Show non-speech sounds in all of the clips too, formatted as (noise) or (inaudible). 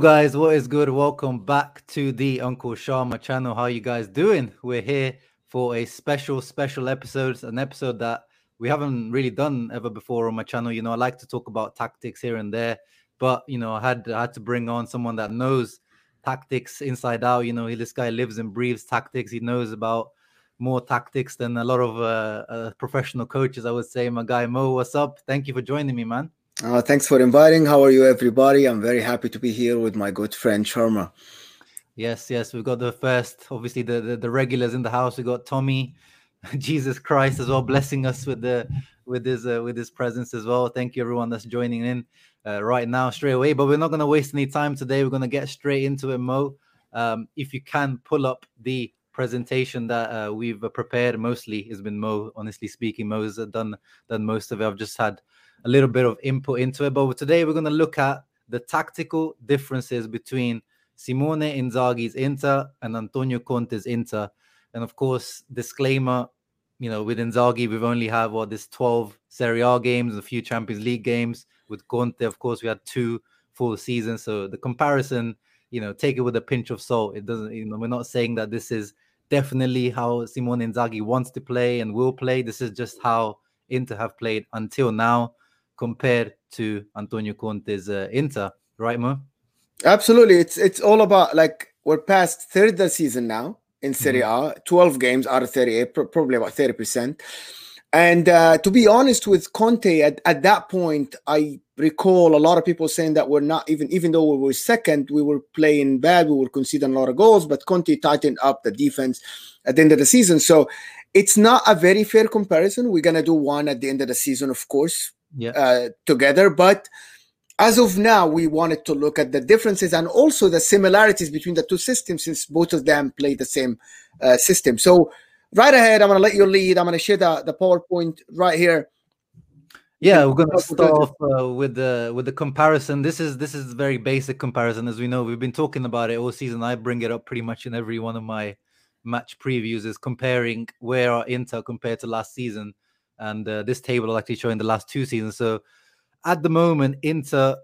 Guys, what is good? Welcome back to the Uncle Sharma channel. How you guys doing? We're here for a special, special episode, an episode that we haven't really done ever before on my channel. You know, I like to talk about tactics here and there, but you know, I had I had to bring on someone that knows tactics inside out. You know, this guy lives and breathes tactics. He knows about more tactics than a lot of uh, uh, professional coaches. I would say, my guy Mo, what's up? Thank you for joining me, man. Uh, thanks for inviting. How are you, everybody? I'm very happy to be here with my good friend Sharma. Yes, yes, we've got the first, obviously the, the, the regulars in the house. We got Tommy, (laughs) Jesus Christ as well, blessing us with the with his uh, with his presence as well. Thank you everyone that's joining in uh, right now straight away. But we're not going to waste any time today. We're going to get straight into it, Mo. Um, if you can pull up the presentation that uh, we've prepared, mostly has been Mo. Honestly speaking, Mo's done done most of it. I've just had a little bit of input into it. But today we're going to look at the tactical differences between Simone Inzaghi's Inter and Antonio Conte's Inter. And of course, disclaimer, you know, with Inzaghi, we've only had what this 12 Serie A games, a few Champions League games. With Conte, of course, we had two full seasons. So the comparison, you know, take it with a pinch of salt. It doesn't, you know, we're not saying that this is definitely how Simone Inzaghi wants to play and will play. This is just how Inter have played until now compared to Antonio Conte's uh, Inter, right, Mo? Absolutely. It's it's all about like we're past third the season now in Serie mm-hmm. A, 12 games out of 38, probably about 30%. And uh, to be honest with Conte, at, at that point, I recall a lot of people saying that we're not even, even though we were second, we were playing bad, we were conceding a lot of goals, but Conte tightened up the defense at the end of the season. So it's not a very fair comparison. We're going to do one at the end of the season, of course, yeah. uh, together. But as of now, we wanted to look at the differences and also the similarities between the two systems since both of them play the same uh, system. So, right ahead, I'm going to let you lead. I'm going to share the, the PowerPoint right here. Yeah, we're going to start off uh, with the with the comparison. This is this is very basic comparison, as we know. We've been talking about it all season. I bring it up pretty much in every one of my match previews. Is comparing where our Inter compared to last season and uh, this table is actually showing the last two seasons. So at the moment, Inter,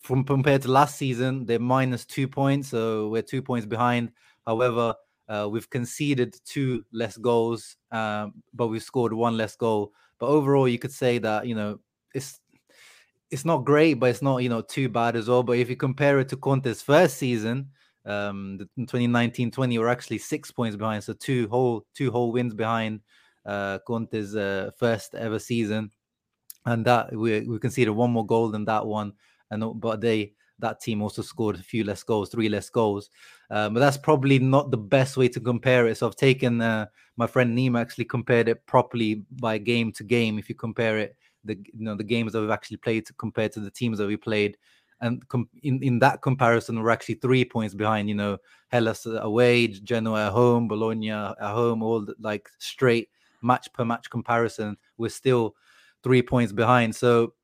from compared to last season, they're minus two points, so we're two points behind. However, uh, we've conceded two less goals, um, but we've scored one less goal. But overall, you could say that you know it's it's not great, but it's not you know too bad as well. But if you compare it to Conte's first season, um, in 2019-20, we're actually six points behind, so two whole two whole wins behind uh, Conte's uh, first ever season, and that we we conceded one more goal than that one, and but they that team also scored a few less goals, three less goals. Um, but that's probably not the best way to compare it. So I've taken uh, my friend Neem actually compared it properly by game to game. If you compare it, the you know the games that we've actually played to, compared to the teams that we played, and com- in in that comparison, we're actually three points behind. You know, Hellas away, Genoa at home, Bologna at home, all like straight match per match comparison, we're still three points behind. So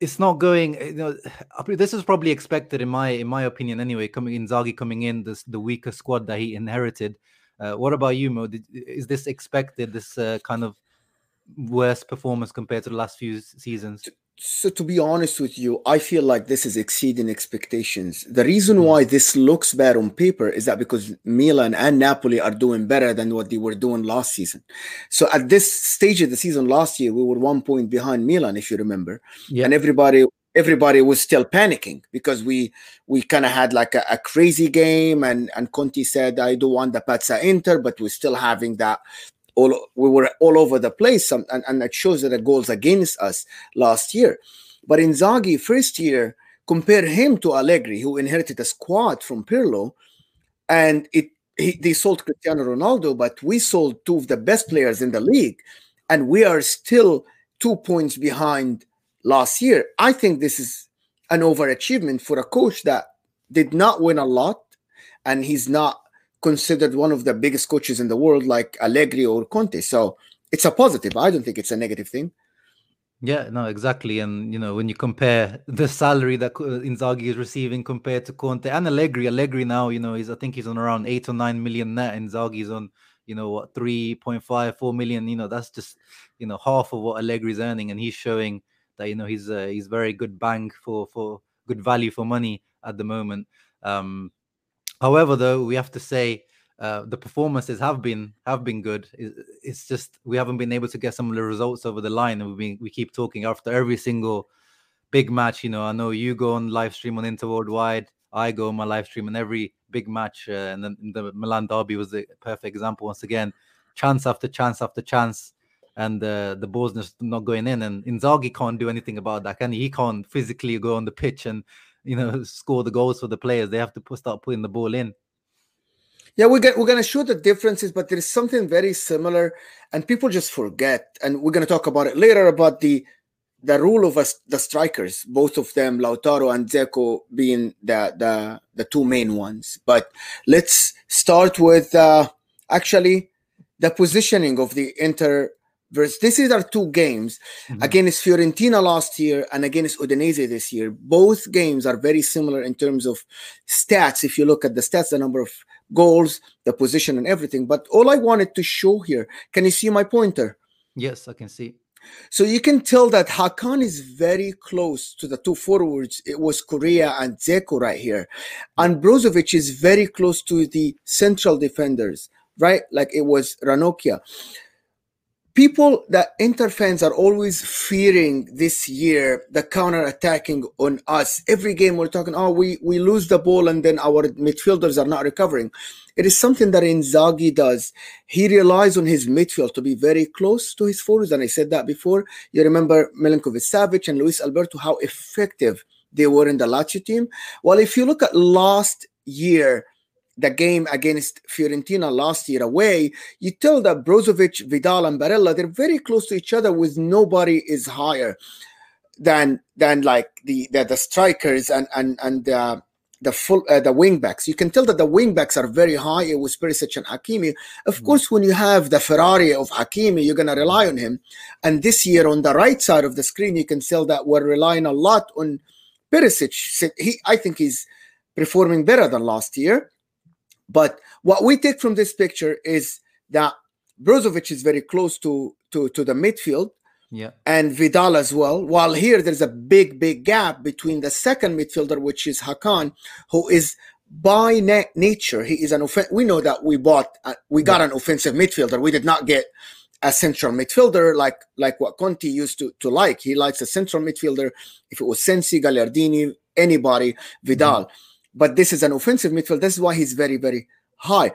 it's not going. You know, (sighs) this is probably expected in my in my opinion anyway. Coming in, Zaghi coming in, this the weaker squad that he inherited. Uh, what about you, Mo? Did, is this expected? This uh, kind of worse performance compared to the last few seasons? So to be honest with you, I feel like this is exceeding expectations. The reason hmm. why this looks bad on paper is that because Milan and Napoli are doing better than what they were doing last season. So at this stage of the season last year, we were one point behind Milan, if you remember, yeah. and everybody everybody was still panicking because we we kind of had like a, a, crazy game and and Conte said I don't want the Pazza Inter, but we're still having that all we were all over the place, and, and it shows that the goals against us last year. But in Inzaghi, first year, compare him to Allegri, who inherited a squad from Pirlo, and it he, they sold Cristiano Ronaldo, but we sold two of the best players in the league, and we are still two points behind last year. I think this is an overachievement for a coach that did not win a lot, and he's not considered one of the biggest coaches in the world, like Allegri or Conte. So it's a positive. I don't think it's a negative thing. Yeah, no, exactly. And you know, when you compare the salary that Inzaghi is receiving compared to Conte and Allegri, Allegri now, you know, he's I think he's on around eight or nine million net. Inzaghi's on, you know, what 3.5, 4 million. You know, that's just you know half of what Allegri's earning, and he's showing that you know he's uh, he's very good bang for for good value for money at the moment. Um, however, though, we have to say uh, the performances have been have been good. It's just we haven't been able to get some of the results over the line, and we we keep talking after every single big match. You know, I know you go on live stream on Inter Worldwide. I go on my live stream, and every big match, uh, and then the Milan derby was the perfect example. Once again, chance after chance after chance, and uh, the ball's not going in. And Inzaghi can't do anything about that, can he? He can't physically go on the pitch and you know (laughs) score the goals for the players. They have to put, start putting the ball in. Yeah, we're gonna, we're to show the differences, but there is something very similar, and people just forget. And we're to talk about it later about the the rule of us, the strikers, both of them, Lautaro and Dzeko, being the the the two main ones. But let's start with uh, actually the positioning of the Inter versus. This is our two games mm-hmm. against Fiorentina last year and against Udinese this year. Both games are very similar in terms of stats. If you look at the stats, the number of goals, the position, and everything. But all I wanted to show here, can you see my pointer? Yes, I can see. So you can tell that Hakan is very close to the two forwards. It was Correa and Dzeko right here. And Brozovic is very close to the central defenders, right? Like it was Ranocchia people that Inter fans are always fearing this year the counter attacking on us. Every game we're talking, oh, we, we lose the ball and then our midfielders are not recovering. It is something that Inzaghi does. He relies on his midfield to be very close to his forwards. And I said that before. You remember Milinkovic Savic and Luis Alberto, how effective they were in the Lazio team. Well, if you look at last year, the game against Fiorentina last year away, you tell that Brozovic, Vidal, and Barella, they're very close to each other with nobody is higher than than like the the, the strikers and and and uh, the full uh, the wingbacks. You can tell that the wingbacks are very high with Perisic and Hakimi. Of mm. course, when you have the Ferrari of Hakimi, you're gonna rely on him. And this year on the right side of the screen, you can tell that we're relying a lot on Perisic. He, I think he's performing better than last year. But what we take from this picture is that Brozovic is very close to, to, to the midfield. Yeah. And Vidal as well. While here there's a big, big gap between the second midfielder, which is Hakan, who is by na- nature, he is an offen- we know that we bought uh, we got yeah. an offensive midfielder. We did not get a central midfielder like like what Conte used to, to like. He likes a central midfielder. If it was Sensi, Gagliardini, anybody, Vidal. Mm-hmm but this is an offensive midfield. This is why he's very, very high.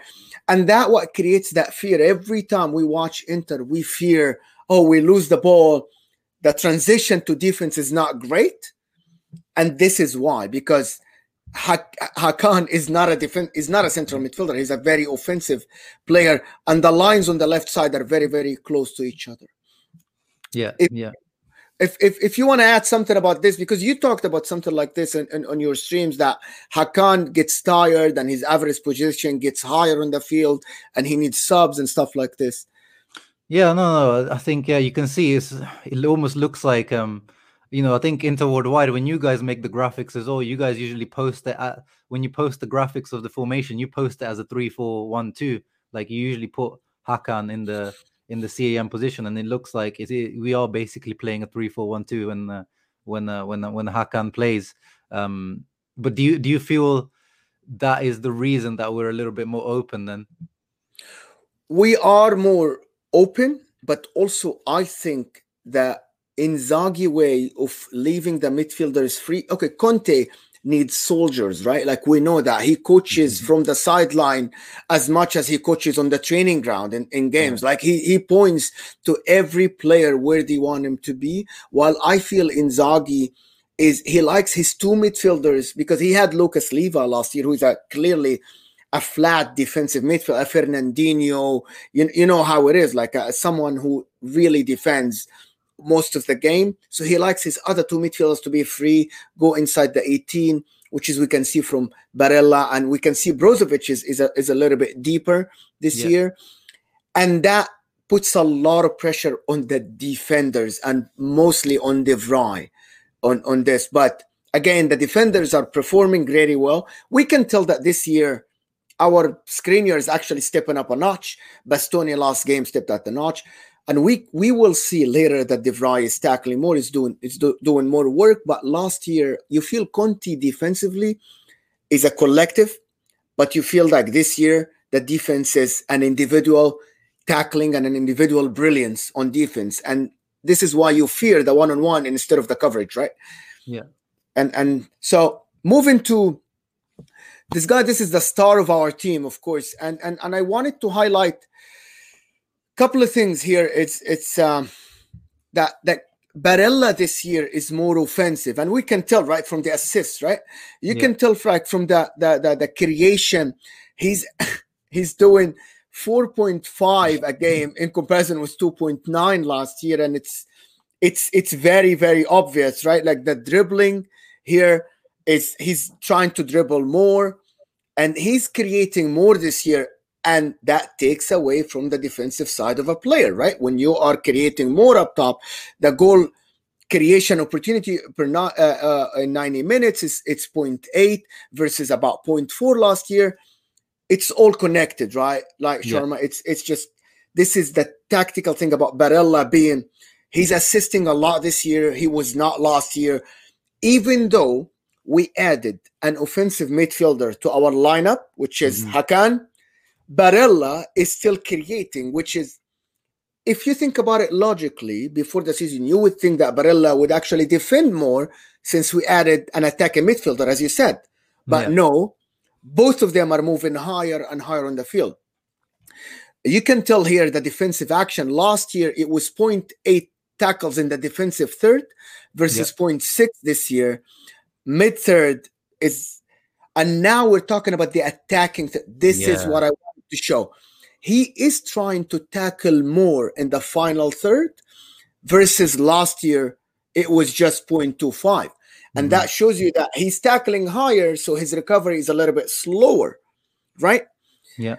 And that what creates that fear. Every time we watch Inter, we fear, oh, we lose the ball. The transition to defense is not great. And this is why, because Hakan is not a defense, is not a central midfielder. He's a very offensive player, and the lines on the left side are very, very close to each other. Yeah, if, yeah if if, if you want to add something about this because you talked about something like this in, in, on your streams that Hakan gets tired and his average position gets higher on the field and he needs subs and stuff like this. Yeah, no, no, I think yeah, you can see it's, it almost looks like um, you know, I think Inter Worldwide when you guys make the graphics as oh, you guys usually post it at, when you post the graphics of the formation, you post it as a three, four, one, two. Like you usually put Hakan in the in the CAM position, and it looks like it, we are basically playing a three-four-one-two when uh, when uh, when uh, when Hakan plays. Um, but do you do you feel that is the reason that we're a little bit more open then? We are more open, but also I think that Inzaghi way of leaving the midfielders free. Okay, Conte needs soldiers, right? Like we know that he coaches mm-hmm. from the sideline as much as he coaches on the training ground in, in games. Yeah. Like he, he points to every player where they want him to be. While I feel Inzaghi is he likes his two midfielders because he had Lucas Leiva last year, who's a clearly a flat defensive midfielder, a Fernandinho. You, you know how it is, like a, someone who really defends most of the game. So he likes his other two midfielders to be free, go inside the 18, which is we can see from Barella, and we can see Brozovic is, is, a, is a little bit deeper this yeah. year. And that puts a lot of pressure on the defenders and mostly on De Vrij on, on this. But again, the defenders are performing very well. We can tell that this year our Skriniar is actually stepping up a notch. Bastoni last game stepped up a notch. And we we will see later that De Vrij is tackling more, is doing is do, doing more work. But last year, you feel Conte defensively is a collective, but you feel like this year the defense is an individual tackling and an individual brilliance on defense. And this is why you fear the one-on-one instead of the coverage, right? Yeah. And and so moving to this guy, this is the star of our team, of course. And and and I wanted to highlight couple of things here. It's it's um that that Barella this year is more offensive, and we can tell right from the assists, right? You yeah. can tell right from the, the the the creation. He's (coughs) he's doing 4.5 a game in comparison with 2.9 last year, and it's it's it's very very obvious, right? Like the dribbling here is he's trying to dribble more, and he's creating more this year and that takes away from the defensive side of a player right? When you are creating more up top the goal creation opportunity per uh, uh, in 90 minutes is it's 0.8 versus about 0.4 last year. It's all connected right? Like yeah. sharma it's it's just this is the tactical thing about barella being he's assisting a lot this year. He was not last year. Even though we added an offensive midfielder to our lineup which is mm-hmm. hakan Barella is still creating, which is, if you think about it logically, before the season, you would think that Barella would actually defend more since we added an attacking midfielder, as you said. But yeah. no, both of them are moving higher and higher on the field. You can tell here the defensive action. Last year, it was 0.8 tackles in the defensive third versus yeah. 0.6 this year. Mid third is, and now we're talking about the attacking. Th- this yeah. is what I to show. He is trying to tackle more in the final third versus last year, it was just 0.25. And mm-hmm. that shows you that he's tackling higher, so his recovery is a little bit slower, right? Yeah.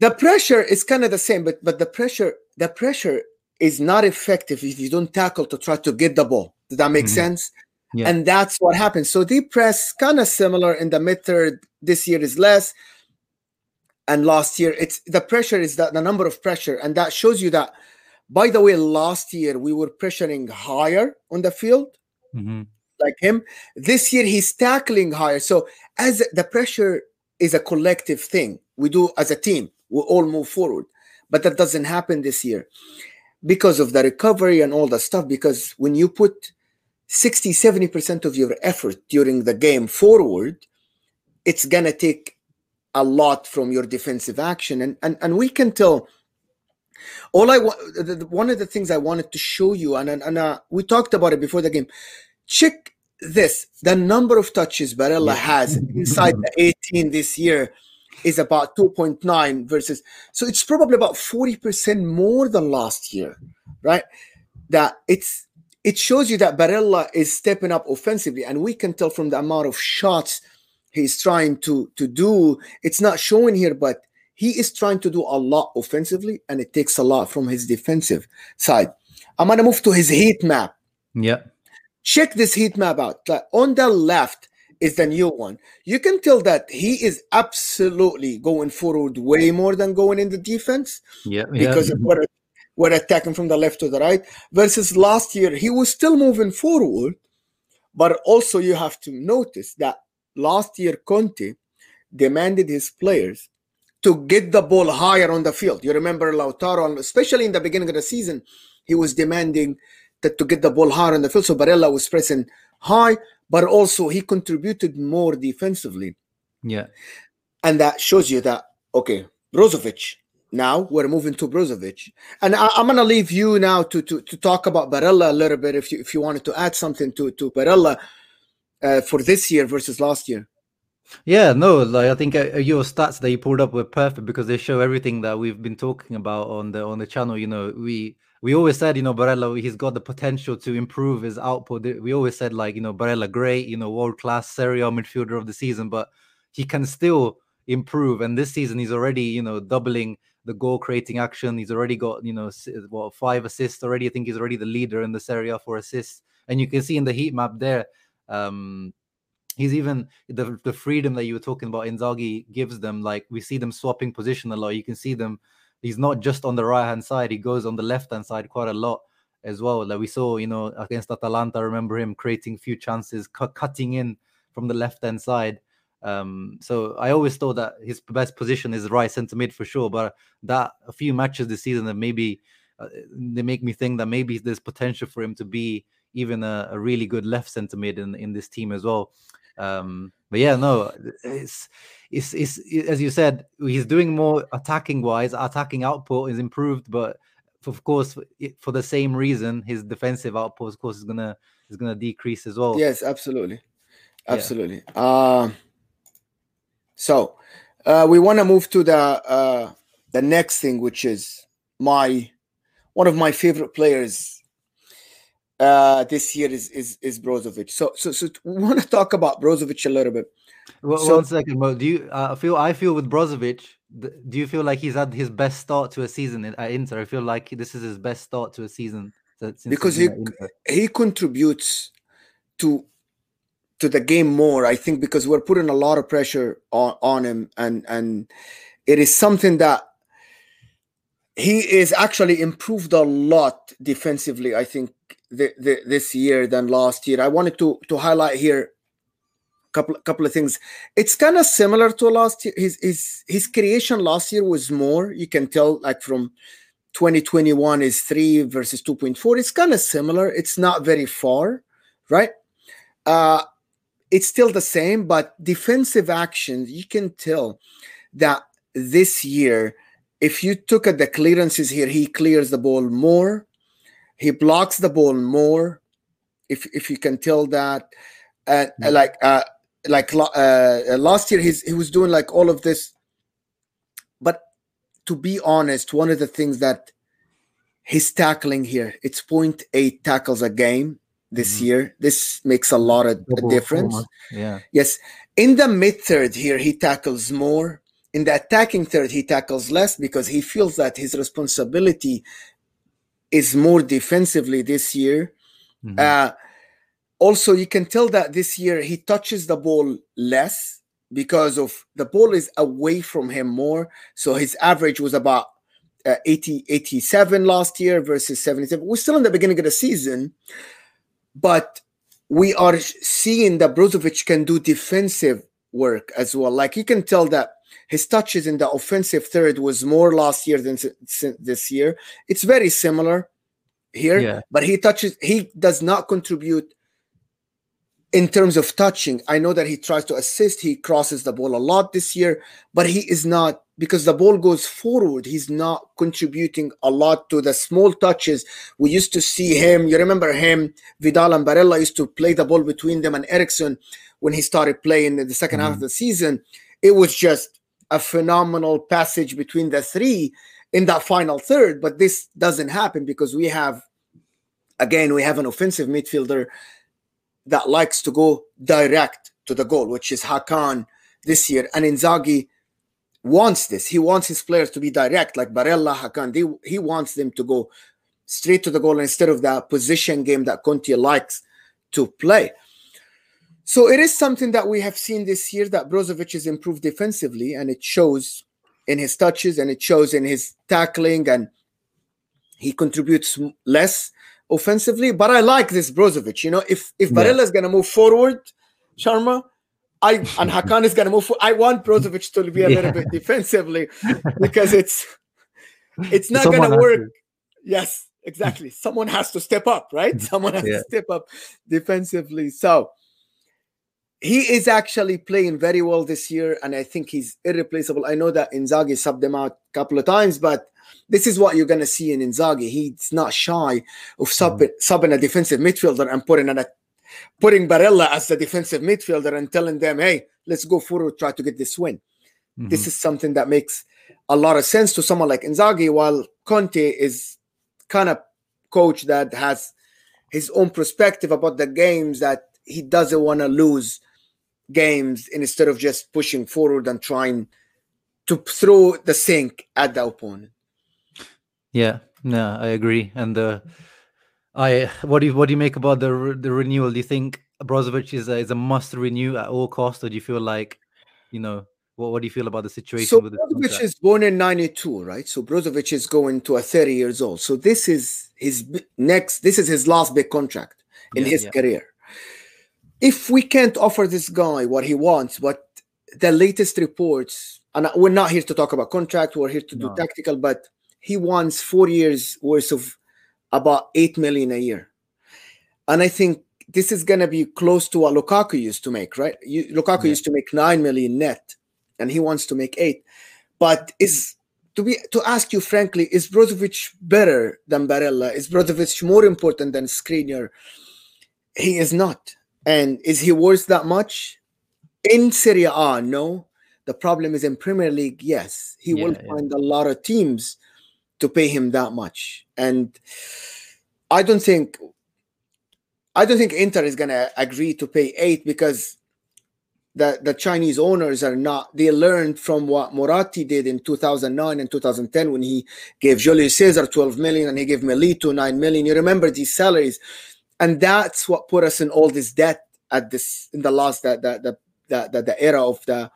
The pressure is kind of the same, but but the pressure, the pressure is not effective if you don't tackle to try to get the ball. Does that make mm-hmm. sense? Yeah. And that's what happens. So deep press kind of similar in the mid third. This year is less and last year it's the pressure is that the number of pressure and that shows you that by the way last year we were pressuring higher on the field mm-hmm. like him. This year he's tackling higher. So as the pressure is a collective thing we do as a team we all move forward. But that doesn't happen this year because of the recovery and all the stuff because when you put 60 70% of your effort during the game forward it's gonna take a lot from your defensive action. And and, and we can tell all i want one of the things i wanted to show you and and, and uh, we talked about it before the game. Check this the number of touches barella has inside the 18 this year is about 2.9 versus so it's probably about 40% more than last year right? That it's it shows you that barella is stepping up offensively and we can tell from the amount of shots he's trying to to do it's not showing here but he is trying to do a lot offensively and it takes a lot from his defensive side. I'm gonna move to his heat map. Yeah. Check this heat map out. On the left is the new one. You can tell that he is absolutely going forward way more than going in the defense yeah because yeah. we're, we're attacking from the left to the right versus last year he was still moving forward. But also you have to notice that last year Conte demanded his players to get the ball higher on the field. You remember Lautaro, especially in the beginning of the season, he was demanding that to get the ball higher on the field. So Barella was pressing high, but also he contributed more defensively. Yeah. And that shows you that, okay, Brozovic, now we're moving to Brozovic. And I, am going to leave you now to, to, to talk about Barella a little bit if you, if you wanted to add something to, to Barella uh, for this year versus last year. Yeah, no, like I think uh, your stats that you pulled up were perfect because they show everything that we've been talking about on the on the channel. You know, we we always said, you know, Barella, he's got the potential to improve his output. We always said, like, you know, Barella, great, you know, world class Serie A midfielder of the season, but he can still improve. And this season, he's already, you know, doubling the goal creating action. He's already got, you know, what five assists already. I think he's already the leader in the Serie A for assists. And you can see in the heat map there, um, he's even the the freedom that you were talking about Inzaghi gives them. Like we see them swapping position a lot. You can see them he's not just on the right hand side; he goes on the left hand side quite a lot as well. Like we saw, you know, against Atalanta, I remember him creating few chances, cu- cutting in from the left hand side. Um, so I always thought that his best position is right centre mid for sure. But that a few matches this season that maybe uh, they make me think that maybe there's potential for him to be even a, a really good left centre mid in, in this team as well. Um, but yeah, no, it's, it's it's as you said, he's doing more attacking wise. Attacking output is improved, but of course, for the same reason, his defensive output, of course, is gonna is gonna decrease as well. Yes, absolutely, absolutely. Yeah. Uh, so uh, we want to move to the uh, the next thing, which is my one of my favorite players uh, this year is is is Brozovic. So so so we want to talk about Brozovic a little bit. Well, so, one second, Mo. Do you uh, feel? I feel with Brozovic. Do you feel like he's had his best start to a season at Inter? I feel like this is his best start to a season because he he contributes to to the game more. I think because we're putting a lot of pressure on on him, and and it is something that he is actually improved a lot defensively. I think the, this year than last year. I wanted to to highlight here couple couple of things. It's kind of similar to last year. His his his creation last year was more. You can tell like from 2021 is three versus 2.4. It's kind of similar. It's not very far, right? Uh, it's still the same, but defensive actions, you can tell that this year, if you took at the clearances here, he clears the ball more, he blocks the ball more. If if you can tell that, and uh, like uh, like uh, uh, last year he's he was doing like all of this. But to be honest one of the things that he's tackling here it's 0.8 tackles a game this mm-hmm. year. This makes a lot of a difference. yeah. Yes. In the mid third here he tackles more. In the attacking third he tackles less because he feels that his responsibility is more defensively this year. Mm-hmm. uh, also you can tell that this year he touches the ball less because of the ball is away from him more. So his average was about uh, 80 87 last year versus 77 we're still in the beginning of the season but we are seeing that Brozovic can do defensive work as well. Like you can tell that his touches in the offensive third was more last year than this year it's very similar here yeah. but he touches he does not contribute in terms of touching, I know that he tries to assist. He crosses the ball a lot this year, but he is not because the ball goes forward. He's not contributing a lot to the small touches. We used to see him. You remember him? Vidal and Barella used to play the ball between them and Eriksen when he started playing in the 2nd mm-hmm. half of the season. It was just a phenomenal passage between the three in that final third. But this doesn't happen because we have, again, we have an offensive midfielder that likes to go direct to the goal, which is Hakan this year. And Inzaghi wants this. He wants his players to be direct, like Barella, Hakan. They, he wants them to go straight to the goal instead of that position game that Conte likes to play. So it is something that we have seen this year that Brozovic has improved defensively, and it shows in his touches and it shows in his tackling, and he contributes less offensively, but I like this Brozovic. You know, if if Barella is gonna move forward, Sharma, I and Hakan is gonna move. Forward, I want Brozovic to be a yeah. little bit defensively because it's it's not gonna work. Yes, exactly. Someone has to step up, right? (laughs) Someone has yeah. to step up defensively. So he is actually playing very well this year, and I think he's irreplaceable. I know that Inzaghi subbed him out a couple of times, but this is what you're going to see in Inzaghi. He's not shy of subbing, mm-hmm. subbing a defensive midfielder and putting a, putting Barella as the defensive midfielder and telling them, "Hey, let's go forward, try to get this win." Mm-hmm. This is something that makes a lot of sense to someone like Inzaghi, while Conte is kind of coach that has his own perspective about the games that he doesn't want to lose games instead of just pushing forward and trying to throw the sink at the opponent. Yeah, no, I agree. And uh, I what do you what do you make about the the renewal? Do you think Brozovic is a, is a must renew at all costs, or do you feel like you know what, what do you feel about the situation? So with Brozovic is born in '92, right? So Brozovic is going to a 30 years old. So this is his next. This is his last big contract in yeah, his yeah. career. If we can't offer this guy what he wants, what the latest reports, and we're not here to talk about contract, we're here to do tactical, but he wants four years worth of about eight million a year, and I think this is going to be close to what Lukaku used to make, right? You, Lukaku yeah. used to make nine million net and he wants to make eight. But is to be to ask you frankly, is Brozovic better than Barella? Is Brozovic more important than Skriniar? He is not. And is he worth that much? In Serie A, no. The problem is in Premier League, yes. He yeah, will yeah. find a lot of teams to pay him that much. And I don't think I don't think Inter is gonna agree to pay eight because the, the Chinese owners are not, they learned from what Moratti did in 2009 and 2010 when he gave Julio Cesar 12 million and he gave Milito 9 million. You remember these salaries. And that's what put us in all this debt at this, in the last, the, the, the, the, the era of the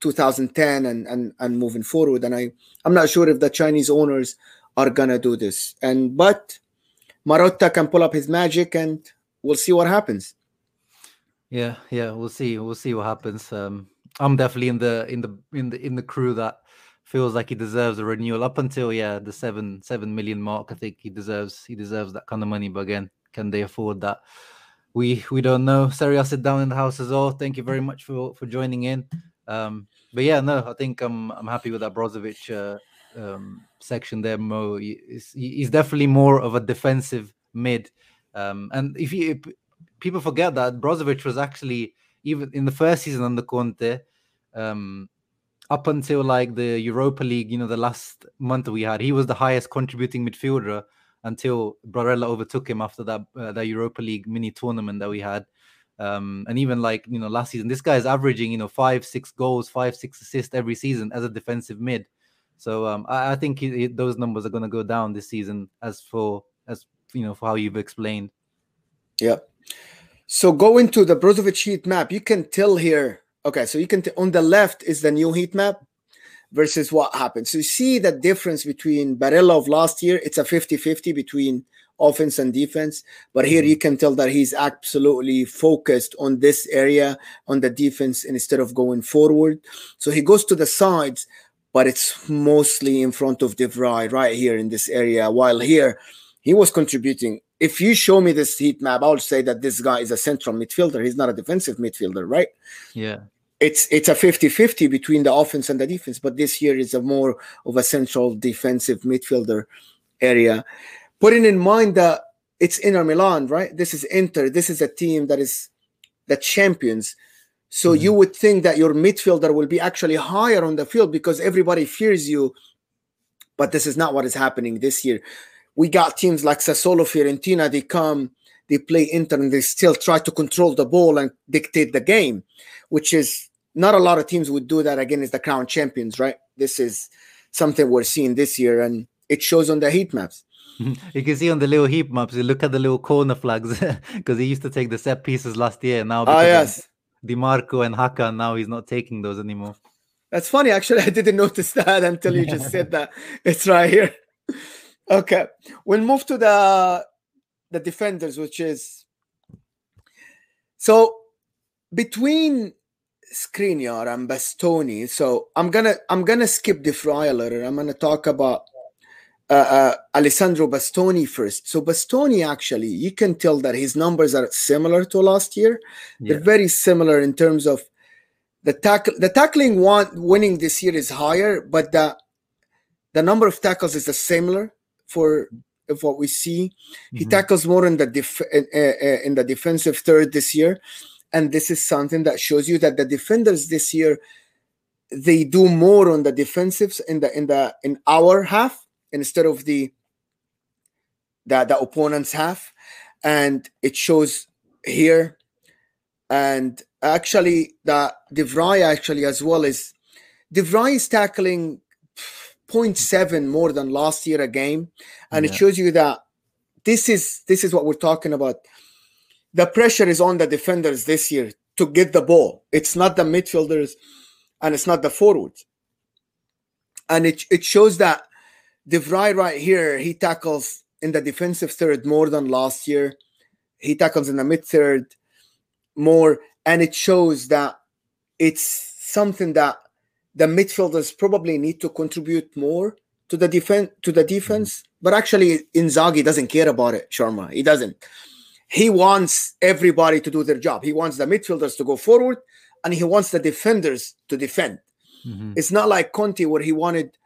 2010 and, and, and moving forward. And I, I'm not sure if the Chinese owners are to do this. And, but Marotta can pull up his magic and we'll see what happens. Yeah, yeah, we'll see. We'll see what happens. Um, I'm definitely in the in the in the in the crew that feels like he deserves a renewal up until yeah the seven seven million mark. I think he deserves he deserves that kind of money. But again, can they afford that? We we don't know. Sorry, I'll sit down in the house as well. Thank you very much for for joining in. Um, but yeah, no, I think I'm I'm happy with that Brozovic uh, um, section there. Mo, he's, he's definitely more of a defensive mid. Um, and if you people forget that Brozovic was actually even in the first season under Conte, um, up until like the Europa League, you know, the last month we had, he was the highest contributing midfielder until Barella overtook him after that uh, that Europa League mini tournament that we had. Um, and even like you know last season, this guy is averaging you know five, six goals, five, six assists every season as a defensive mid. So um, I, I, think he, he, those numbers are going to go down this season, as for as you know for how you've explained. Yeah, so going to the Brozovic heat map, you can tell here. Okay, so you can t- on the left is the new heat map versus what happened. So you see the difference between Barella of last year. It's a 50-50 between offense and defense. But here mm-hmm. you can tell that he's absolutely focused on this area on the defense instead of going forward. So he goes to the sides, but it's mostly in front of De Vrij right here in this area. While here he was contributing if you show me this heat map, I'll say that this guy is a central midfielder. He's not a defensive midfielder, right? Yeah. It's it's a 50-50 between the offense and the defense, but this year is a more of a central defensive midfielder area. Putting in mind that it's Inter Milan, right? This is Inter. This is a team that is the champions. So mm-hmm. you would think that your midfielder will be actually higher on the field because everybody fears you. But this is not what is happening this year we got teams like Sassuolo, Fiorentina. They come, they play Inter, and they still try to control the ball and dictate the game, which is not a lot of teams would do that against the crown champions, right? This is something we're seeing this year, and it shows on the heat maps. (laughs) You can see on the little heat maps. You look at the little corner flags (laughs) because he used to take the set pieces last year. Now, ah, yes, Dimarco and Hakan. Now he's not taking those anymore. That's funny. Actually, I didn't notice (laughs) that until you just said that. It's right here. Okay, we'll move to the the defenders, which is so between Skriniar and Bastoni. So I'm gonna I'm gonna skip the little. I'm gonna talk about uh, uh, Alessandro Bastoni first. So Bastoni actually, you can tell that his numbers are similar to last year. Yeah. They're very similar in terms of the tackle. The tackling one winning this year is higher, but the the number of tackles is the similar for of what we see. Mm-hmm. He tackles more in the def- uh, uh, in the defensive third this year, and this is something that shows you that the defenders this year they do more on the defensives in the in the in our half instead of the the, the opponent's half, and it shows here. And actually, the De Vrij actually as well is De Vrij is tackling 0.7 more than last year a game and yeah. it shows you that this is this is what we're talking about the pressure is on the defenders this year to get the ball it's not the midfielders and it's not the forwards. And it, it shows that De Vrij right here, he tackles in the defensive third more than last year. He tackles in the mid third more, and it shows that it's something that the midfielders probably need to contribute more to the defense to the defense. But actually, Inzaghi doesn't care about it, Sharma. He doesn't. He wants everybody to do their job. He wants the midfielders to go forward, and he wants the defenders to defend. Mm-hmm. It's not like Conte where he wanted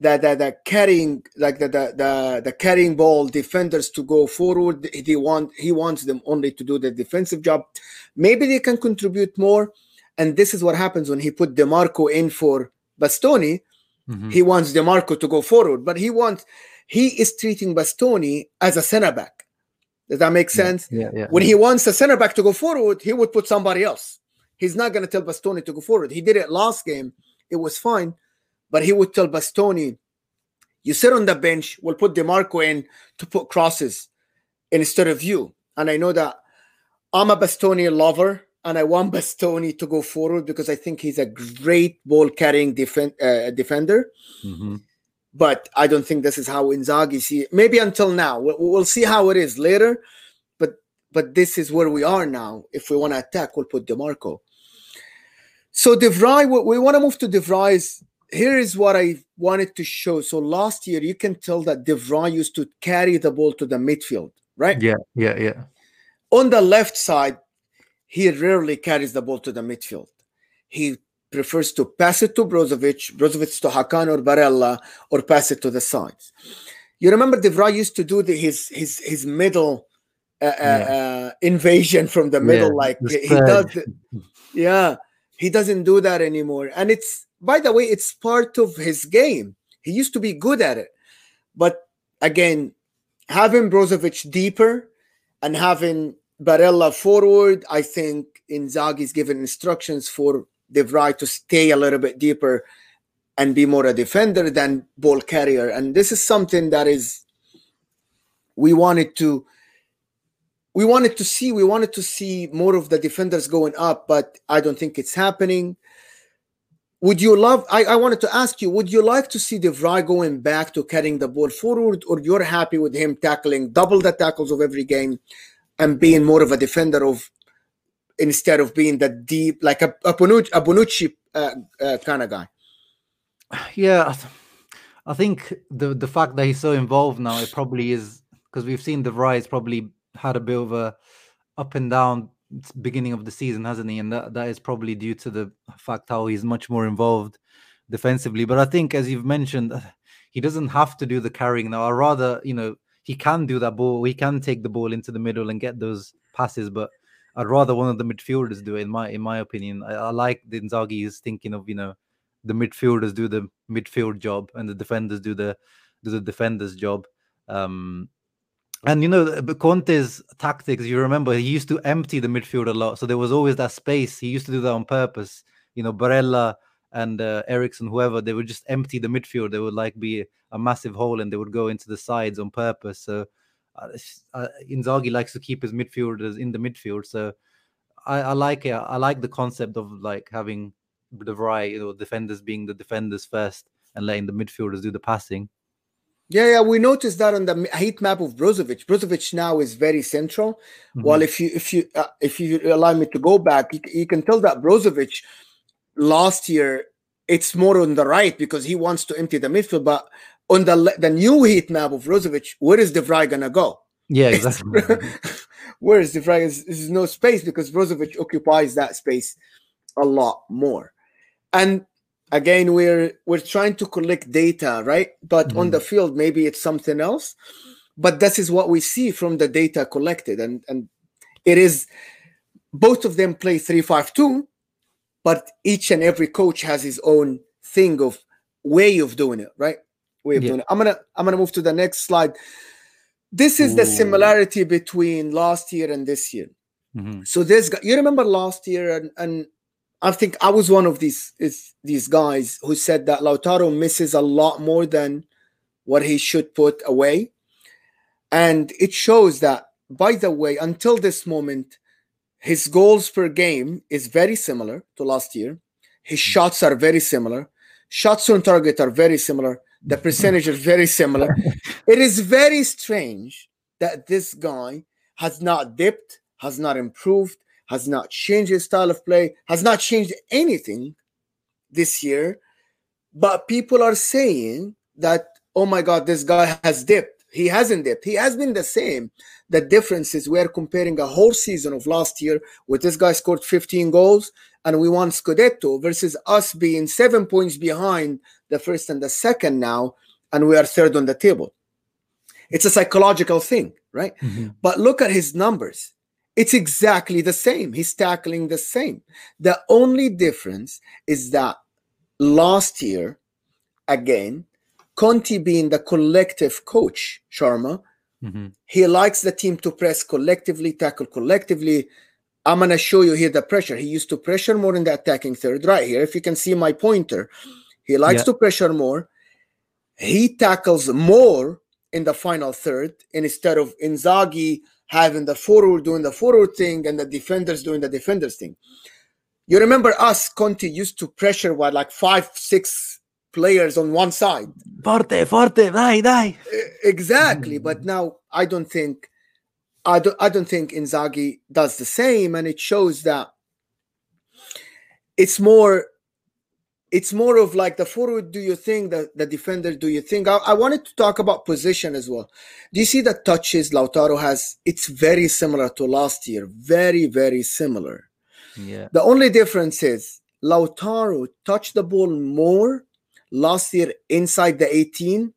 the, the, the carrying like the, the, the the carrying ball defenders to go forward. He want he wants them only to do the defensive job. Maybe they can contribute more. And this is what happens when he put Dimarco in for Bastoni. Mm-hmm. He wants Dimarco to go forward, but he wants he is treating Bastoni as a center back. Does that make sense? Yeah, yeah, yeah. When he wants a center back to go forward, he would put somebody else. He's not going to tell Bastoni to go forward. He did it last game. It was fine. But he would tell Bastoni, you sit on the bench, we'll put Dimarco in to put crosses instead of you. And I know that I'm a Bastoni lover and I want Bastoni to go forward because I think he's a great ball carrying defen- uh, defender. Mm-hmm. But I don't think this is how Inzaghi see it. Maybe until now. We'll, we'll see how it is later. But but this is where we are now. If we want to attack, we'll put Dimarco. So De Vrij, we want to move to De Vrij's here is what I wanted to show. So last year, you can tell that De Vrij used to carry the ball to the midfield, right? Yeah, yeah, yeah. On the left side, he rarely carries the ball to the midfield. He prefers to pass it to Brozovic, Brozovic to Hakan or Barella, or pass it to the sides. You remember De Vrij used to do the, his his his middle uh, uh yeah. uh, invasion from the middle, yeah, like he does. yeah, he doesn't do that anymore, and it's by the way, it's part of his game. He used to be good at it. But again, having Brozovic deeper and having Barella forward, I think Inzaghi's given instructions for De Vrij to stay a little bit deeper and be more a defender than ball carrier. And this is something that is we wanted to we wanted to see we wanted to see more of the defenders going up, but I don't think it's happening would you love I, I wanted to ask you would you like to see De Vrij going back to carrying the ball forward or you're happy with him tackling double the tackles of every game and being more of a defender of instead of being that deep like a, a Bonucci, a Bonucci uh, uh, kind of guy yeah I think the the fact that he's so involved now it probably is because we've seen the rise probably had a bit of a up and down beginning of the season, hasn't he? And that, that is probably due to the fact how he's much more involved defensively. But I think, as you've mentioned, he doesn't have to do the carrying now. I rather, you know, he can do that ball. He can take the ball into the middle and get those passes. But I'd rather one of the midfielders do it. In my in my opinion, I, I like the Inzaghi is thinking of you know the midfielders do the midfield job and the defenders do the do the defenders job. Um, and you know, Conte's tactics, you remember, he used to empty the midfield a lot. So there was always that space. He used to do that on purpose. You know, Barella and uh, Eriksen, whoever, they would just empty the midfield. There would like be a massive hole and they would go into the sides on purpose. So uh, uh, Inzaghi likes to keep his midfielders in the midfield. So I, I like it. I like the concept of like having the variety, you know, defenders being the defenders first and letting the midfielders do the passing. Yeah, yeah, we noticed that on the heat map of Brozovic. Brozovic now is very central. Mm-hmm. Well, if you if you uh, if you allow me to go back, you, you, can tell that Brozovic last year it's more on the right because he wants to empty the midfield. But on the the new heat map of Brozovic, where is De Vrij gonna go? Yeah, exactly. (laughs) where is De Vrij? There's no space because Brozovic occupies that space a lot more. And again we're we're trying to collect data right but mm-hmm. on the field maybe it's something else but this is what we see from the data collected and and it is both of them play 352 but each and every coach has his own thing of way of doing it right way of yeah. doing it i'm gonna i'm gonna move to the next slide this is Ooh. the similarity between last year and this year mm-hmm. so this guy you remember last year and, and I think I was one of these is, these guys who said that Lautaro misses a lot more than what he should put away. And it shows that, by the way, until this moment, his goals per game is very similar to last year. His hmm. shots are very similar. Shots on target are very similar. The percentage is very similar. it is very strange that this guy has not dipped, has not improved, has not changed his style of play, has not changed anything this year. But people are saying that, oh my God, this guy has dipped. He hasn't dipped. He has been the same. The difference is we're comparing a whole season of last year where this guy scored 15 goals and we won Scudetto versus us being seven points behind the first and the second now, and we are third on the table. It's a psychological thing, right? Mm-hmm. But look at his numbers. It's exactly the same. He's tackling the same. The only difference is that last year, again, Conte being the collective coach, Sharma, mm-hmm. he likes the team to press collectively, tackle collectively. I'm going to show you here the pressure. He used to pressure more in the attacking third, right here. If you can see my pointer, he likes yeah. to pressure more. He tackles more in the final third instead of Inzaghi having the forward doing the forward thing and the defenders doing the defenders thing. You remember us, Conte used to pressure what like five, six players on one side. Forte, forte, dai, dai. Exactly. But now I don't think I don't I don't think Inzaghi does the same, and it shows that it's more it's more of like the forward do you think the, the defender do you think I, I, wanted to talk about position as well do you see the touches lautaro has it's very similar to last year very very similar yeah the only difference is lautaro touched the ball more last year inside the 18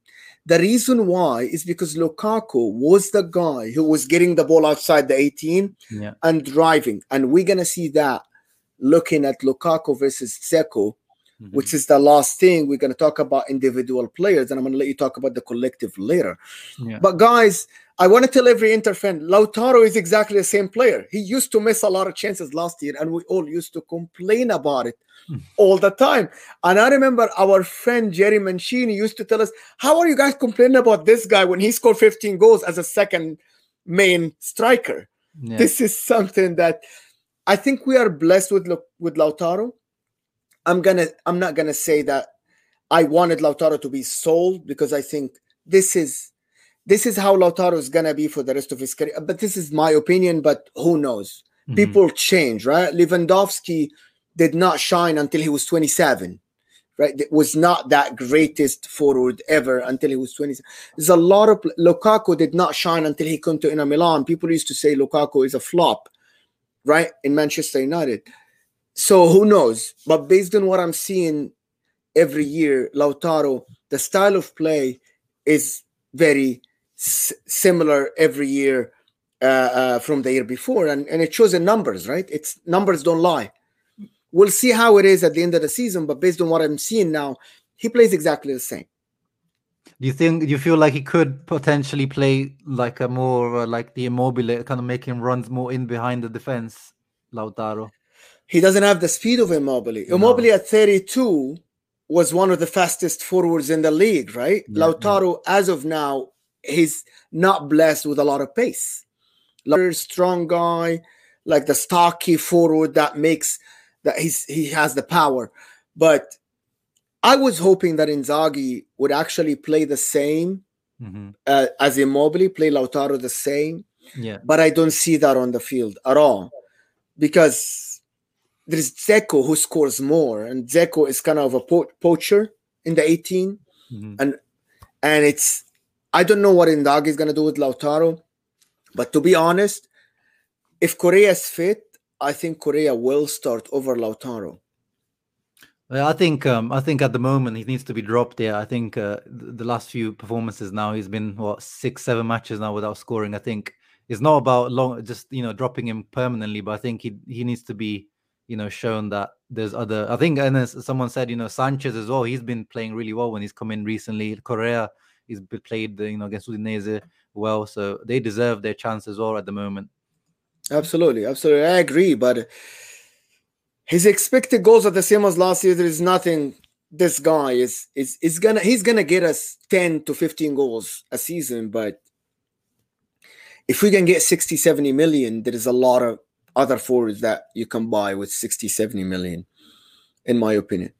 the reason why is because Lukaku was the guy who was getting the ball outside the 18 yeah. and driving. And we're going to see that looking at Lukaku versus Dzeko, mm-hmm. which is the last thing. We're going to talk about individual players, and I'm going to let you talk about the collective later. Yeah. But, guys, I want to tell every Inter fan Lautaro is exactly the same player. He used to miss a lot of chances last year, and we all used to complain about it hmm. all the time. And I remember our friend Jerry Mancini used to tell us, How are you guys complaining about this guy when he scored 15 goals as a second main striker? Yeah. This is something that I think we are blessed with with Lautaro. I'm gonna I'm not gonna say that I wanted Lautaro to be sold because I think this is this is how Lautaro is gonna be for the rest of his career. But this is my opinion, but who knows? Mm-hmm. People change, right? Lewandowski did not shine until he was 27 right it was not that greatest forward ever until he was 20 there's a lot of lukaku did not shine until he came to inter milan people used to say lukaku is a flop right in manchester united so who knows but based on what i'm seeing every year lautaro the style of play is very s- similar every year uh, uh, from the year before and, and it shows in numbers right it's numbers don't lie We'll see how it is at the end of the season, but based on what I'm seeing now, he plays exactly the same. Do you think do you feel like he could potentially play like a more uh, like the immobile, kind of making runs more in behind the defense, Lautaro? He doesn't have the speed of Immobile. No. Immobile at 32 was one of the fastest forwards in the league, right? Yeah, Lautaro, yeah. as of now, he's not blessed with a lot of pace. Like, strong guy, like the stocky forward that makes that he's he has the power. But I was hoping that Inzaghi would actually play the same mm-hmm. uh, as Immobile, play Lautaro the same. Yeah. But I don't see that on the field at all because there's Dzeko who scores more, and Dzeko is kind of a po- poacher in the 18, mm-hmm. and and it's I don't know what Inzaghi is gonna do with Lautaro, but to be honest, if Correa is fit, I think Correa will start over Lautaro. I think um, I think at the moment he needs to be dropped there. I think uh, the last few performances now he's been what six seven matches now without scoring. I think it's not about long just you know dropping him permanently, but I think he he needs to be you know shown that there's other. I think and as someone said, you know Sanchez as well. He's been playing really well when he's come in recently. Correa he's played uh, you know against Udinese well, so they deserve their chance as well at the moment. Absolutely, absolutely. I agree, but his expected goals are the same as last year. There is nothing. This guy is is is gonna he's gonna get us 10 to 15 goals a season, but if we can get 60, 70 million, there is a lot of other forwards that you can buy with 60, 70 million. in my opinion.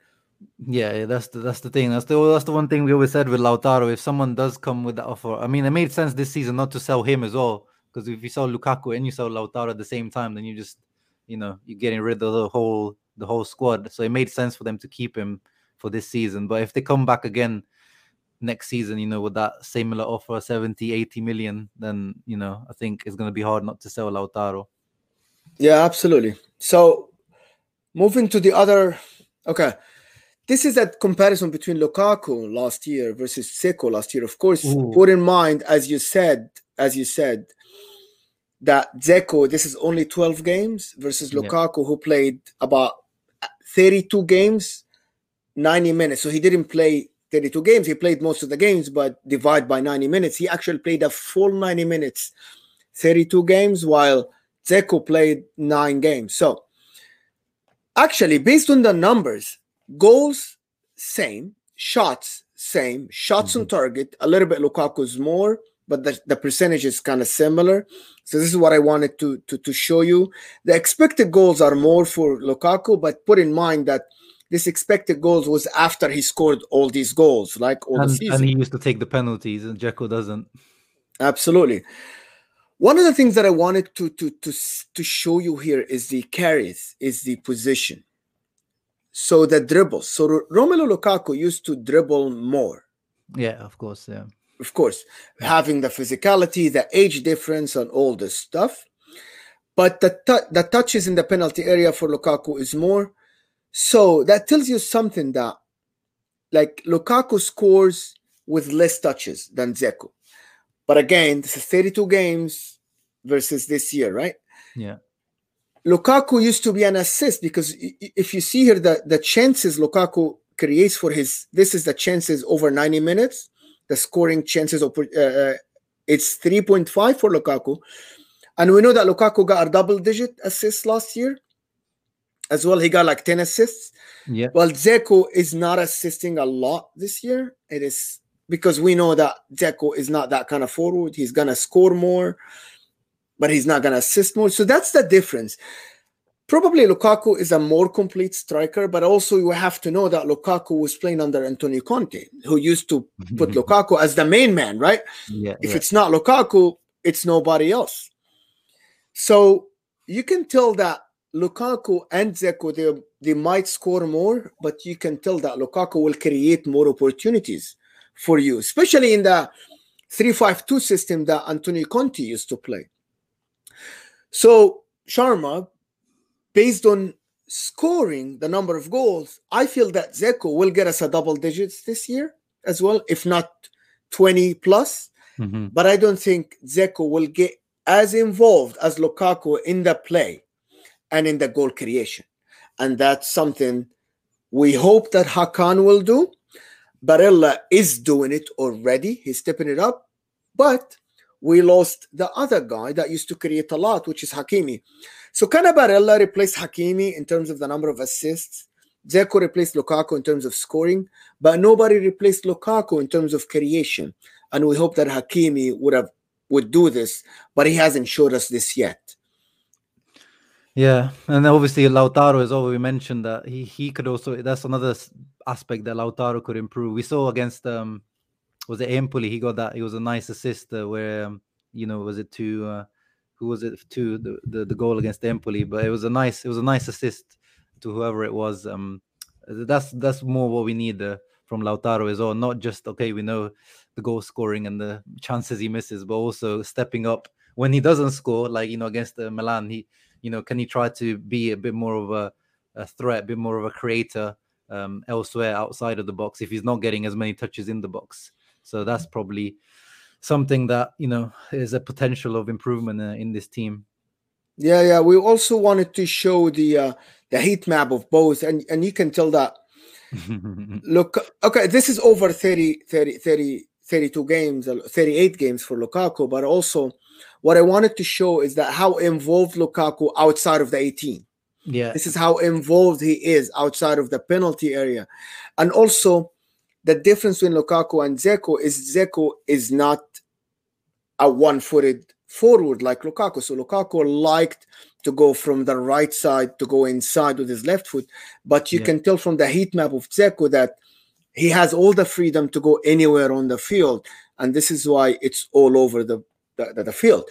Yeah, that's the that's the thing. That's the that's the one thing we always said with Lautaro. If someone does come with that offer, I mean, it made sense this season not to sell him as well. Because if you sell Lukaku and you sell Lautaro at the same time, then you just, you know, you're getting rid of the whole the whole squad. So it made sense for them to keep him for this season. But if they come back again next season, you know, with that similar offer, 70, 80 million, then you know, I think it's gonna be hard not to sell Lautaro. Yeah, absolutely. So moving to the other okay this is a comparison between Lukaku last year versus Dzeko last year. Of course, Ooh. put in mind, as you said, as you said, that Dzeko, this is only 12 games versus Lukaku, yeah. who played about 32 games, 90 minutes. So he didn't play 32 games. He played most of the games, but divide by 90 minutes. He actually played a full 90 minutes, 32 games, while Dzeko played nine games. So actually, based on the numbers, Goals, same. Shots, same. Shots mm-hmm. on target, a little bit Lukaku's more, but the, the percentage is kind of similar. So this is what I wanted to, to, to show you. The expected goals are more for Lukaku, but put in mind that this expected goals was after he scored all these goals, like all and, the season. And he used to take the penalties, and Dzeko doesn't. Absolutely. One of the things that I wanted to to to to show you here is the carries, is the position. So the dribbles. So Romelu Lukaku used to dribble more. Yeah, of course. Yeah. Of course. Having the physicality, the age difference, and all this stuff. But the, t- the touches in the penalty area for Lukaku is more. So that tells you something that like Lukaku scores with less touches than Dzeko. But again, this is 32 games versus this year, right? Yeah. Lukaku used to be an assist because if you see here the, the chances Lukaku creates for his this is the chances over 90 minutes. The scoring chances of, uh, uh it's 3.5 for Lukaku. And we know that Lukaku got a double digit assist last year. As well he got like 10 assists. Yeah. Well Dzeko is not assisting a lot this year. It is because we know that Dzeko is not that kind of forward. He's gonna score more but he's not going to assist more. So that's the difference. Probably Lukaku is a more complete striker, but also you have to know that Lukaku was playing under Antonio Conte, who used to (laughs) put Lukaku as the main man, right? Yeah, if yeah. it's not Lukaku, it's nobody else. So you can tell that Lukaku and Dzeko they, they might score more, but you can tell that Lukaku will create more opportunities for you, especially in the 3-5-2 system that Antonio Conte used to play. So Sharma, based on scoring the number of goals, I feel that Dzeko will get us a double digits this year as well, if not 20 plus. Mm-hmm. But I don't think Dzeko will get as involved as Lukaku in the play and in the goal creation. And that's something we hope that Hakan will do. Barella is doing it already. He's stepping it up. But we lost the other guy that used to create a lot, which is Hakimi. So Cannavaro replaced Hakimi in terms of the number of assists. Dzeko replaced Lukaku in terms of scoring, but nobody replaced Lukaku in terms of creation. And we hope that Hakimi would have would do this, but he hasn't showed us this yet. Yeah, and obviously Lautaro is we mentioned that he he could also that's another aspect that Lautaro could improve. We saw against um was it Empoli? He got that. It was a nice assist uh, where um, you know was it to uh, who was it to the, the, the goal against Empoli? But it was a nice it was a nice assist to whoever it was. Um, that's that's more what we need uh, from Lautaro as well. Not just okay, we know the goal scoring and the chances he misses, but also stepping up when he doesn't score, like you know against uh, Milan. He you know can he try to be a bit more of a, a threat, a bit more of a creator um, elsewhere outside of the box if he's not getting as many touches in the box. So that's probably something that you know is a potential of improvement uh, in this team. Yeah, yeah. We also wanted to show the uh, the heat map of both, and and you can tell that. (laughs) look, okay, this is over 30, 30, 30 32 games, uh, 38 games for Lukaku, but also what I wanted to show is that how involved Lukaku outside of the 18. Yeah. This is how involved he is outside of the penalty area. And also the difference between Lukaku and Dzeko is Dzeko is not a one-footed forward like Lukaku. So Lukaku liked to go from the right side to go inside with his left foot, but you yeah. can tell from the heat map of Dzeko that he has all the freedom to go anywhere on the field, and this is why it's all over the the, the field.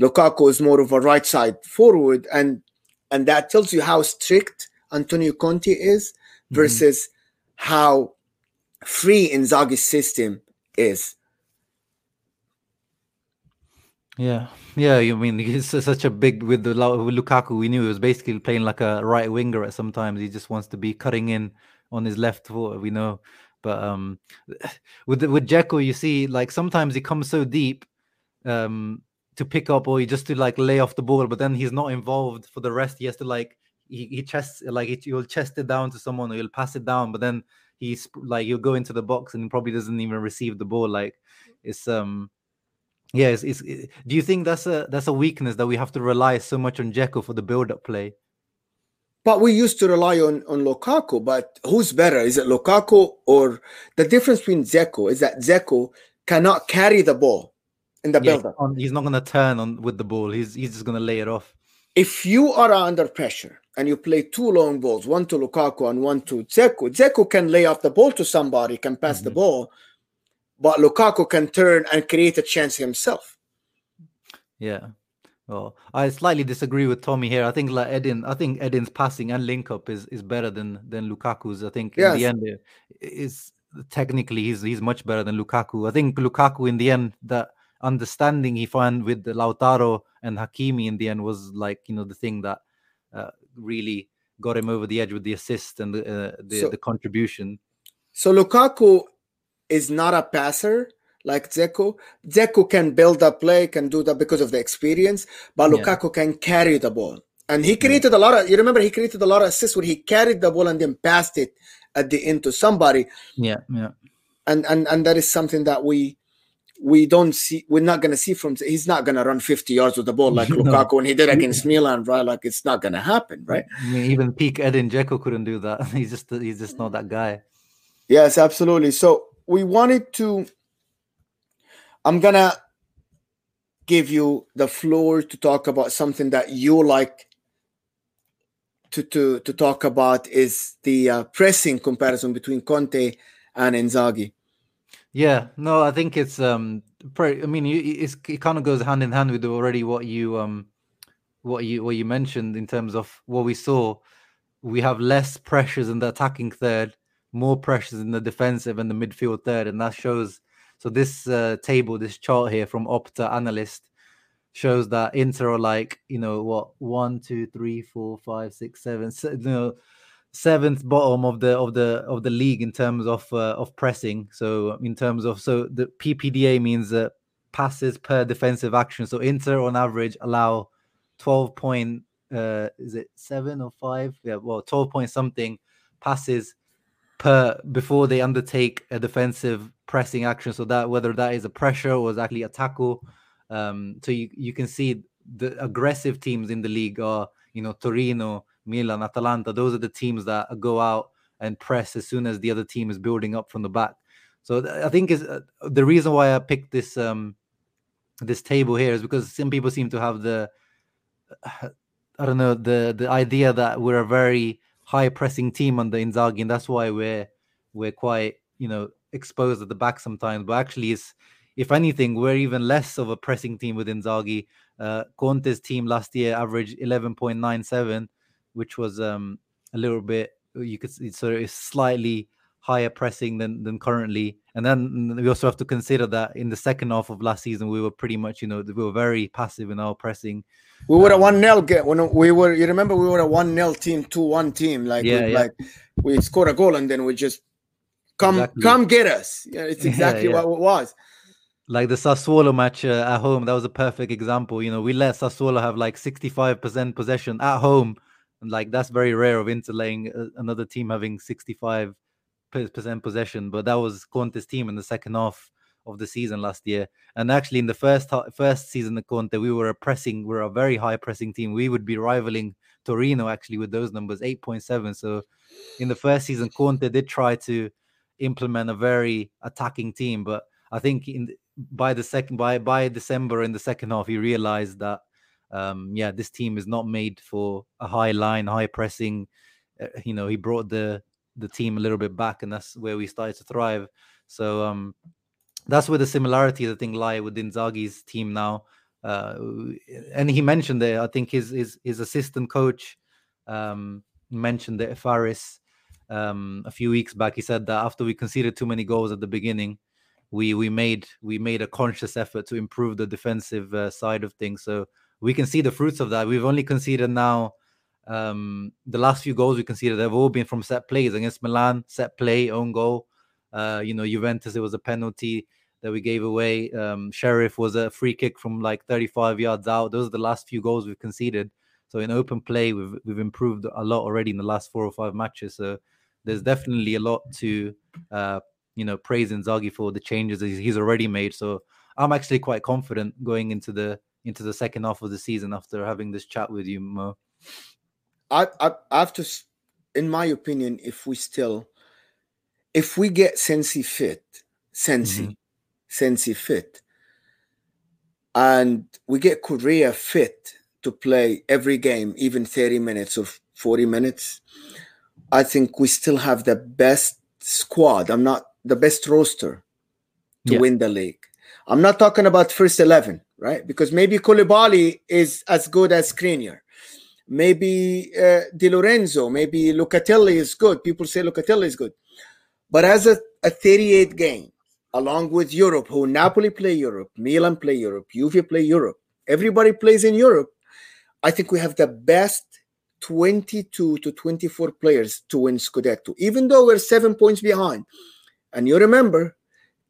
Lukaku is more of a right side forward, and and that tells you how strict Antonio Conte is mm-hmm. versus mm-hmm. how free Inzaghi's system is. Yeah, yeah. You mean (laughs) he's such a big with the with Lukaku. We knew he was basically playing like a right winger at sometimes. He just wants to be cutting in on his left foot. We know, but um, (sighs) with with Dzeko, you see, like sometimes he comes so deep, um, to pick up or he just to like lay off the ball, but then he's not involved for the rest. He has to like he, he chests like he, he'll chest it down to someone or he'll pass it down, but then he's like he'll go into the box and probably doesn't even receive the ball. Like it's um yeah, it's, it's it, do you think that's a that's a weakness that we have to rely so much on Dzeko for the build-up play? But we used to rely on on Lukaku. But who's better? Is it Lukaku or the difference between Dzeko is that Dzeko cannot carry the ball in the yeah, build-up. He's not going to turn on with the ball. He's he's just going to lay it off. If you are under pressure and you play two long balls, one to Lukaku and one to Dzeko, Dzeko can lay off the ball to somebody, can pass mm-hmm. the ball, but Lukaku can turn and create a chance himself. Yeah. Well, I slightly disagree with Tommy here. I think like Edin, I think Edin's passing and link up is, is better than than Lukaku's. I think yes. in the end, is technically he's he's much better than Lukaku. I think Lukaku in the end that understanding he found with Lautaro and Hakimi in the end was like you know the thing that uh, really got him over the edge with the assist and the uh, the, so, the, contribution. So Lukaku is not a passer like Dzeko. Dzeko can build a play, can do that because of the experience, but Lukaku yeah. can carry the ball. And he created yeah. a lot of you remember he created a lot of assists where he carried the ball and then passed it at the end to somebody. Yeah, yeah. And and and that is something that we we don't see we're not gonna see from he's not gonna run 50 yards with the ball like (laughs) Lukaku when he did against Milan, right? Like it's not gonna happen, right? I mean, even peak Edin Dzeko couldn't do that. (laughs) He's just he's just not that guy. Yes, absolutely. So we wanted to I'm gonna give you the floor to talk about something that you like to to to talk about is the uh, pressing comparison between Conte and Inzaghi. Yeah, no, I think it's um. Pretty, I mean, it's, it kind of goes hand in hand with already what you um, what you what you mentioned in terms of what we saw. We have less pressures in the attacking third, more pressures in the defensive and the midfield third, and that shows. So this uh, table, this chart here from Opta Analyst, shows that Inter are like you know what one, two, three, four, five, six, seven, you know seventh bottom of the of the of the league in terms of uh, of pressing. So in terms of so the PPDA means uh, passes per defensive action. So Inter on average allow twelve point uh, is it seven or five? Yeah, well twelve point something passes per before they undertake a defensive pressing action. So that whether that is a pressure or is actually a tackle. Um, so you you can see the aggressive teams in the league are you know Torino Milan, Atalanta, those are the teams that go out and press as soon as the other team is building up from the back. So I think is uh, the reason why I picked this um this table here is because some people seem to have the (sighs) I don't know the the idea that we're a very high pressing team under Inzaghi, and that's why we're we're quite you know exposed at the back sometimes. But actually, it's if anything, we're even less of a pressing team with Inzaghi. Uh, Conte's team last year averaged 11.97 which was um, a little bit you could see so it's slightly higher pressing than than currently. And then we also have to consider that in the second half of last season we were pretty much you know we were very passive in our pressing. We were um, a one 0 get when we were you remember we were a one 0 team two one team like yeah, yeah. like we scored a goal and then we just come exactly. come get us. Yeah, it's (laughs) exactly yeah, what it was. Like the Sassuolo match uh, at home, that was a perfect example. You know, we let Sassuolo have like 65% possession at home and like that's very rare of Inter laying uh, another team having 65 percent possession. But that was Conte's team in the second half of the season last year. And actually, in the first first season of Conte, we were a pressing, we are a very high pressing team. We would be rivaling Torino actually with those numbers, 8.7. So in the first season, Conte did try to implement a very attacking team, but I think in by the second by by December in the second half, he realized that um, yeah, this team is not made for a high line, high pressing. Uh, you know, he brought the the team a little bit back, and that's where we started to thrive. So um, that's where the similarities I think lie with Inzaghi's team now. Uh, and he mentioned there, I think his his his assistant coach um, mentioned that Farris um, a few weeks back. He said that after we conceded too many goals at the beginning, we we made we made a conscious effort to improve the defensive uh, side of things. So we can see the fruits of that. We've only conceded now. Um, the last few goals we conceded have all been from set plays against Milan, set play, own goal. Uh, you know, Juventus, it was a penalty that we gave away. Um, Sheriff was a free kick from like 35 yards out. Those are the last few goals we've conceded. So in open play, we've we've improved a lot already in the last four or five matches. So there's definitely a lot to uh, you know praise Inzaghi for the changes he's already made. So I'm actually quite confident going into the into the second half of the season after having this chat with you, Mo. I I, I have to, in my opinion, if we still, if we get Sensi fit, Sensi, mm-hmm. Sensi fit, and we get Correa fit to play every game, even 30 minutes or 40 minutes, I think we still have the best squad. I'm not the best roster to yeah. win the league. I'm not talking about first 11, right? Because maybe Koulibaly is as good as Skriniar. Maybe uh, Di Lorenzo, maybe Locatelli is good. People say Locatelli is good. But as a, a 38 game, along with Europe, who Napoli play Europe, Milan play Europe, Juve play Europe, everybody plays in Europe. I think we have the best 22 to 24 players to win Scudetto, even though we're seven points behind. And you remember,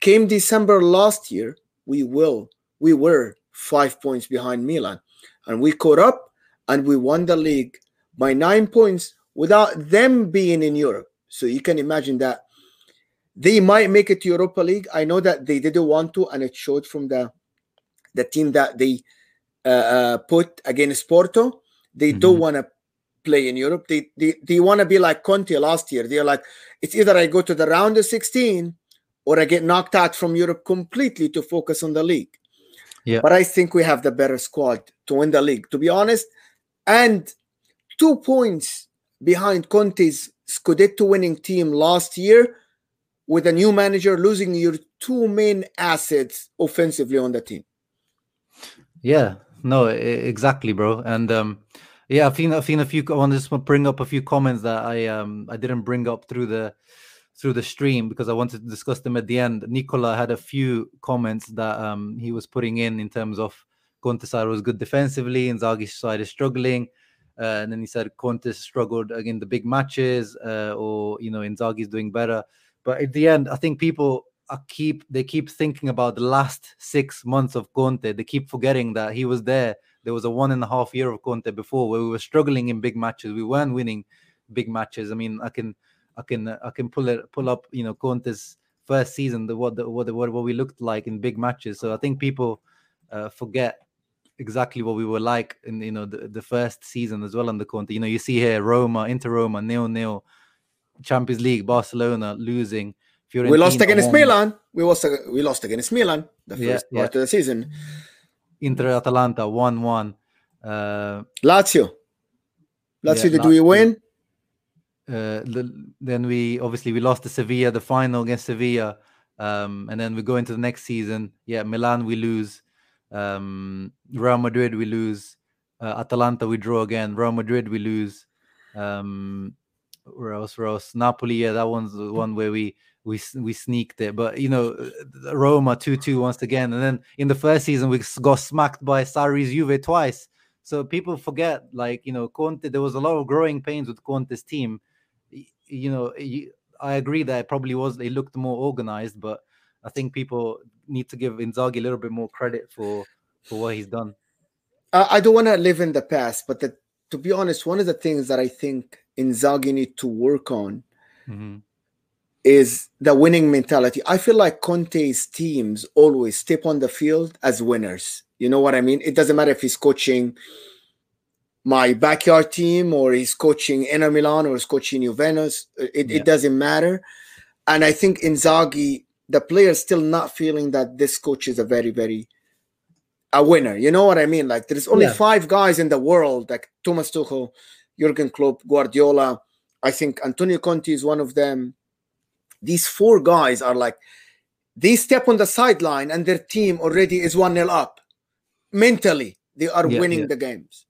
came December last year, we will, we were five points behind Milan. And we caught up and we won the league by nine points without them being in Europe. So you can imagine that they might make it to Europa League. I know that they didn't want to, and it showed from the the team that they uh, uh, put against Porto. They mm-hmm. don't want to play in Europe. They they, they want to be like Conte last year. They're like, it's either I go to the round of 16 or I get knocked out from Europe completely to focus on the league. Yeah. But I think we have the better squad to win the league, to be honest. And two points behind Conte's Scudetto winning team last year with a new manager losing your two main assets offensively on the team. Yeah, no, exactly, bro. And um, yeah, I've seen I've seen a few. I want to just bring up a few comments that I um I didn't bring up through the through the stream because I wanted to discuss them at the end. Nicola had a few comments that um he was putting in in terms of Conte side was good defensively, and Zagi's side is struggling. Uh, and then he said Conte struggled in the big matches, uh, or you know, Inzaghi's doing better. But at the end, I think people keep they keep thinking about the last six months of Conte. They keep forgetting that he was there there was a one and a half year of Conte before where we were struggling in big matches. We weren't winning big matches. I mean, I can, I can, I can pull it, pull up, you know, Conte's first season, the what, the, what, what, what we looked like in big matches. So I think people uh, forget exactly what we were like in, you know, the, the first season as well under Conte. You know, you see here Roma, Inter Roma, nil nil, Champions League, Barcelona losing. Fiorentina we lost against Milan. We lost. We lost against Milan the first yeah, part yeah. of the season. Inter Atalanta 1 1. Uh, Lazio. Lazio, yeah, did we win? Uh, the, then we obviously we lost to Sevilla, the final against Sevilla. Um, and then we go into the next season. Yeah, Milan we lose. Um, Real Madrid we lose. Uh, Atalanta we draw again. Real Madrid we lose. Um, where else? Where else? Napoli. Yeah, that one's the one where we we we sneaked it. But you know, Roma two two once again, and then in the first season we got smacked by Sarri's Juve twice. So people forget, like you know, Conte. There was a lot of growing pains with Conte's team. You know, I agree that it probably was. They looked more organized, but I think people need to give Inzaghi a little bit more credit for for what he's done. I don't want to live in the past, but the, to be honest, one of the things that I think Inzaghi need to work on mm-hmm is the winning mentality. I feel like Conte's teams always step on the field as winners. You know what I mean? It doesn't matter if he's coaching my backyard team or he's coaching Inter Milan or he's coaching Juventus. Uh, it, yeah. it doesn't matter. And I think Inzaghi, the players still not feeling that this coach is a very very a winner. You know what I mean? Like there's only yeah. five guys in the world like Thomas Tuchel, Jurgen Klopp, Guardiola. I think Antonio Conte is one of them. These four guys are like they step on the sideline and their team already is one nil up. Mentally, they are yeah, winning the games.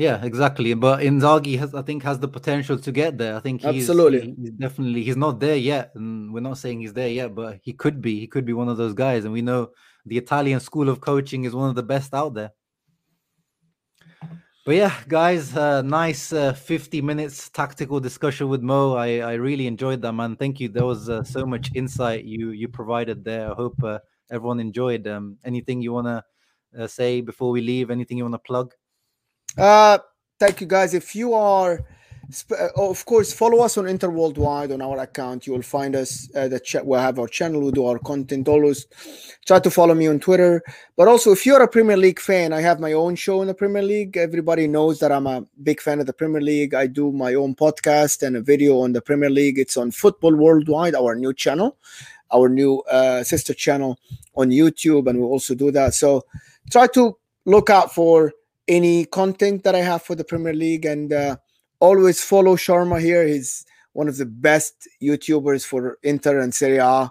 Yeah, exactly. But Inzaghi has, I think, has the potential to get there. I think he's, absolutely, he's definitely, he's not there yet, and we're not saying he's there yet, but he could be. He could be one of those guys, and we know the Italian school of coaching is one of the best out there. But yeah, guys, uh, nice uh, 50 minutes tactical discussion with Mo. I, I really enjoyed that, man. Thank you. There was uh, so much insight you you provided there. I hope uh, everyone enjoyed. Um, anything you want to uh, say before we leave? Anything you want to plug? Uh, thank you, guys. If you are uh, of course, follow us on Inter Worldwide on our account. You will find us. Uh, the we have our channel. We do our content. Always try to follow me on Twitter. But also, if you're a Premier League fan, I have my own show in the Premier League. Everybody knows that I'm a big fan of the Premier League. I do my own podcast and a video on the Premier League. It's on Football Worldwide, our new channel, our new uh, sister channel on YouTube, and we also do that. So try to look out for any content that I have for the Premier League and. Uh, always follow Sharma here. He's one of the best YouTubers for Inter and Serie A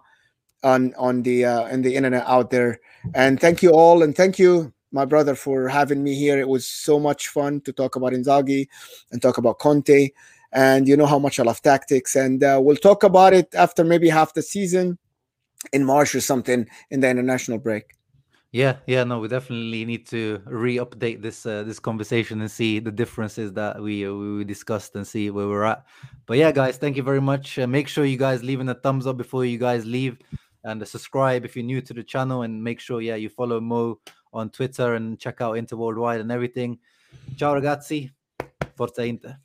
on on the uh, the internet out there. And thank you all, and thank you, my brother, for having me here. It was so much fun to talk about Inzaghi and talk about Conte. And you know how much I love tactics. And uh, we'll talk about it after maybe half the season in March or something in the international break. Yeah, yeah, no, we definitely need to re-update this uh, this conversation and see the differences that we uh, we discussed and see where we're at. But yeah, guys, thank you very much. Uh, make sure you guys leaving a thumbs up before you guys leave, and uh, subscribe if you're new to the channel, and make sure yeah you follow Mo on Twitter and check out Inter Worldwide and everything. Ciao ragazzi, forza Inter.